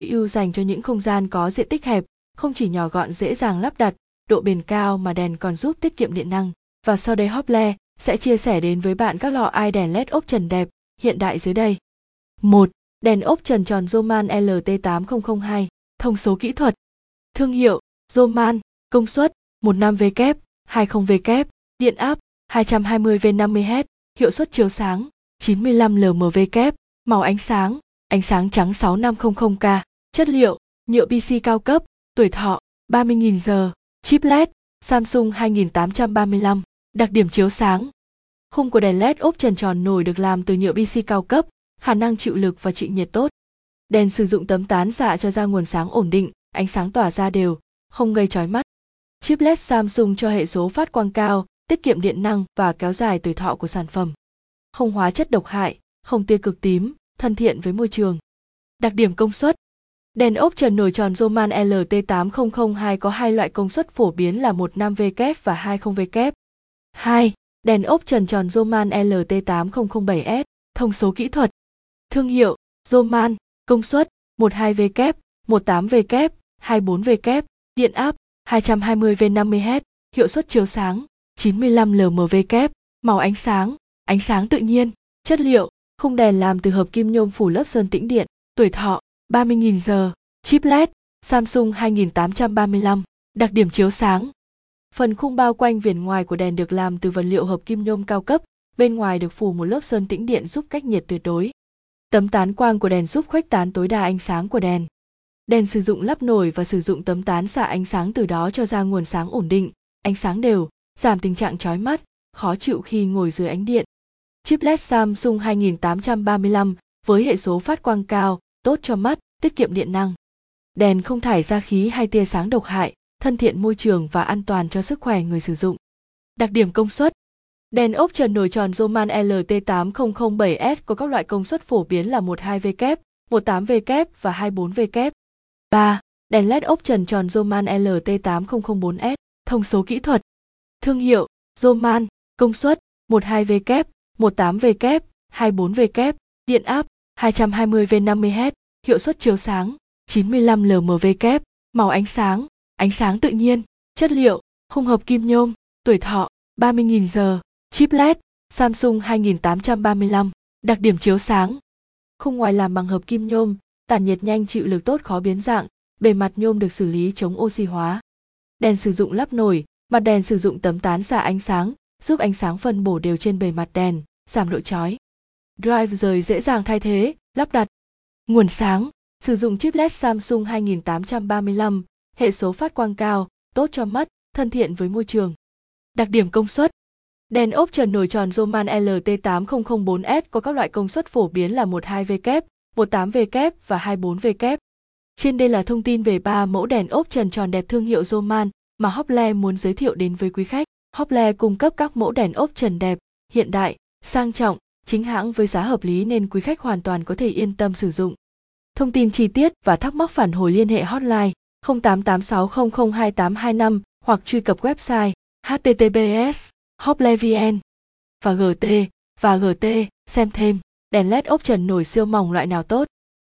ưu dành cho những không gian có diện tích hẹp, không chỉ nhỏ gọn dễ dàng lắp đặt, độ bền cao mà đèn còn giúp tiết kiệm điện năng. Và sau đây Hople sẽ chia sẻ đến với bạn các lọ ai đèn LED ốp trần đẹp, hiện đại dưới đây. 1. Đèn ốp trần tròn Zoman LT8002, thông số kỹ thuật. Thương hiệu, Zoman, công suất, 15W, 20W, điện áp, 220V50Hz, hiệu suất chiếu sáng, 95 lmw, màu ánh sáng, ánh sáng trắng 6500K, chất liệu, nhựa PC cao cấp, tuổi thọ, 30.000 giờ, chip LED, Samsung 2835, đặc điểm chiếu sáng. Khung của đèn LED ốp trần tròn nổi được làm từ nhựa PC cao cấp, khả năng chịu lực và chịu nhiệt tốt. Đèn sử dụng tấm tán xạ cho ra nguồn sáng ổn định, ánh sáng tỏa ra đều, không gây chói mắt. Chip LED Samsung cho hệ số phát quang cao, tiết kiệm điện năng và kéo dài tuổi thọ của sản phẩm. Không hóa chất độc hại, không tia cực tím, thân thiện với môi trường. Đặc điểm công suất Đèn ốp trần nổi tròn Roman LT8002 có hai loại công suất phổ biến là 15W và 20W. 2. Đèn ốp trần tròn Roman LT8007S, thông số kỹ thuật. Thương hiệu, Roman, công suất, 12W, 18W, 24W, điện áp, 220V50Hz, hiệu suất chiếu sáng, 95 lmw, màu ánh sáng, ánh sáng tự nhiên, chất liệu, khung đèn làm từ hợp kim nhôm phủ lớp sơn tĩnh điện, tuổi thọ, 30.000 giờ, chip LED, Samsung 2835, đặc điểm chiếu sáng. Phần khung bao quanh viền ngoài của đèn được làm từ vật liệu hợp kim nhôm cao cấp, bên ngoài được phủ một lớp sơn tĩnh điện giúp cách nhiệt tuyệt đối. Tấm tán quang của đèn giúp khuếch tán tối đa ánh sáng của đèn. Đèn sử dụng lắp nổi và sử dụng tấm tán xạ ánh sáng từ đó cho ra nguồn sáng ổn định, ánh sáng đều, giảm tình trạng chói mắt, khó chịu khi ngồi dưới ánh điện. Chip LED Samsung 2835 với hệ số phát quang cao, tốt cho mắt, tiết kiệm điện năng. Đèn không thải ra khí hay tia sáng độc hại, thân thiện môi trường và an toàn cho sức khỏe người sử dụng. Đặc điểm công suất Đèn ốp trần nồi tròn Roman LT8007S có các loại công suất phổ biến là 12W, 18W và 24W. 3. Đèn LED ốp trần tròn Roman LT8004S, thông số kỹ thuật. Thương hiệu, Roman, công suất, 12W, 18W, 24W, điện áp, 220V50Hz, hiệu suất chiếu sáng, 95 lmv kép màu ánh sáng, ánh sáng tự nhiên, chất liệu, khung hợp kim nhôm, tuổi thọ, 30.000 giờ, chip LED, Samsung 2835, đặc điểm chiếu sáng. Khung ngoài làm bằng hợp kim nhôm, tản nhiệt nhanh chịu lực tốt khó biến dạng, bề mặt nhôm được xử lý chống oxy hóa. Đèn sử dụng lắp nổi, mặt đèn sử dụng tấm tán xạ ánh sáng, giúp ánh sáng phân bổ đều trên bề mặt đèn, giảm độ chói. Drive rời dễ dàng thay thế, lắp đặt. Nguồn sáng, sử dụng chip LED Samsung 2835, hệ số phát quang cao, tốt cho mắt, thân thiện với môi trường. Đặc điểm công suất Đèn ốp trần nổi tròn Roman LT8004S có các loại công suất phổ biến là 12W, 18W và 24W. Trên đây là thông tin về ba mẫu đèn ốp trần tròn đẹp thương hiệu Roman mà Hople muốn giới thiệu đến với quý khách. Hople cung cấp các mẫu đèn ốp trần đẹp, hiện đại, sang trọng, chính hãng với giá hợp lý nên quý khách hoàn toàn có thể yên tâm sử dụng. Thông tin chi tiết và thắc mắc phản hồi liên hệ hotline 0886002825 hoặc truy cập website https hoplevn và gt và gt xem thêm, đèn led ốp trần nổi siêu mỏng loại nào tốt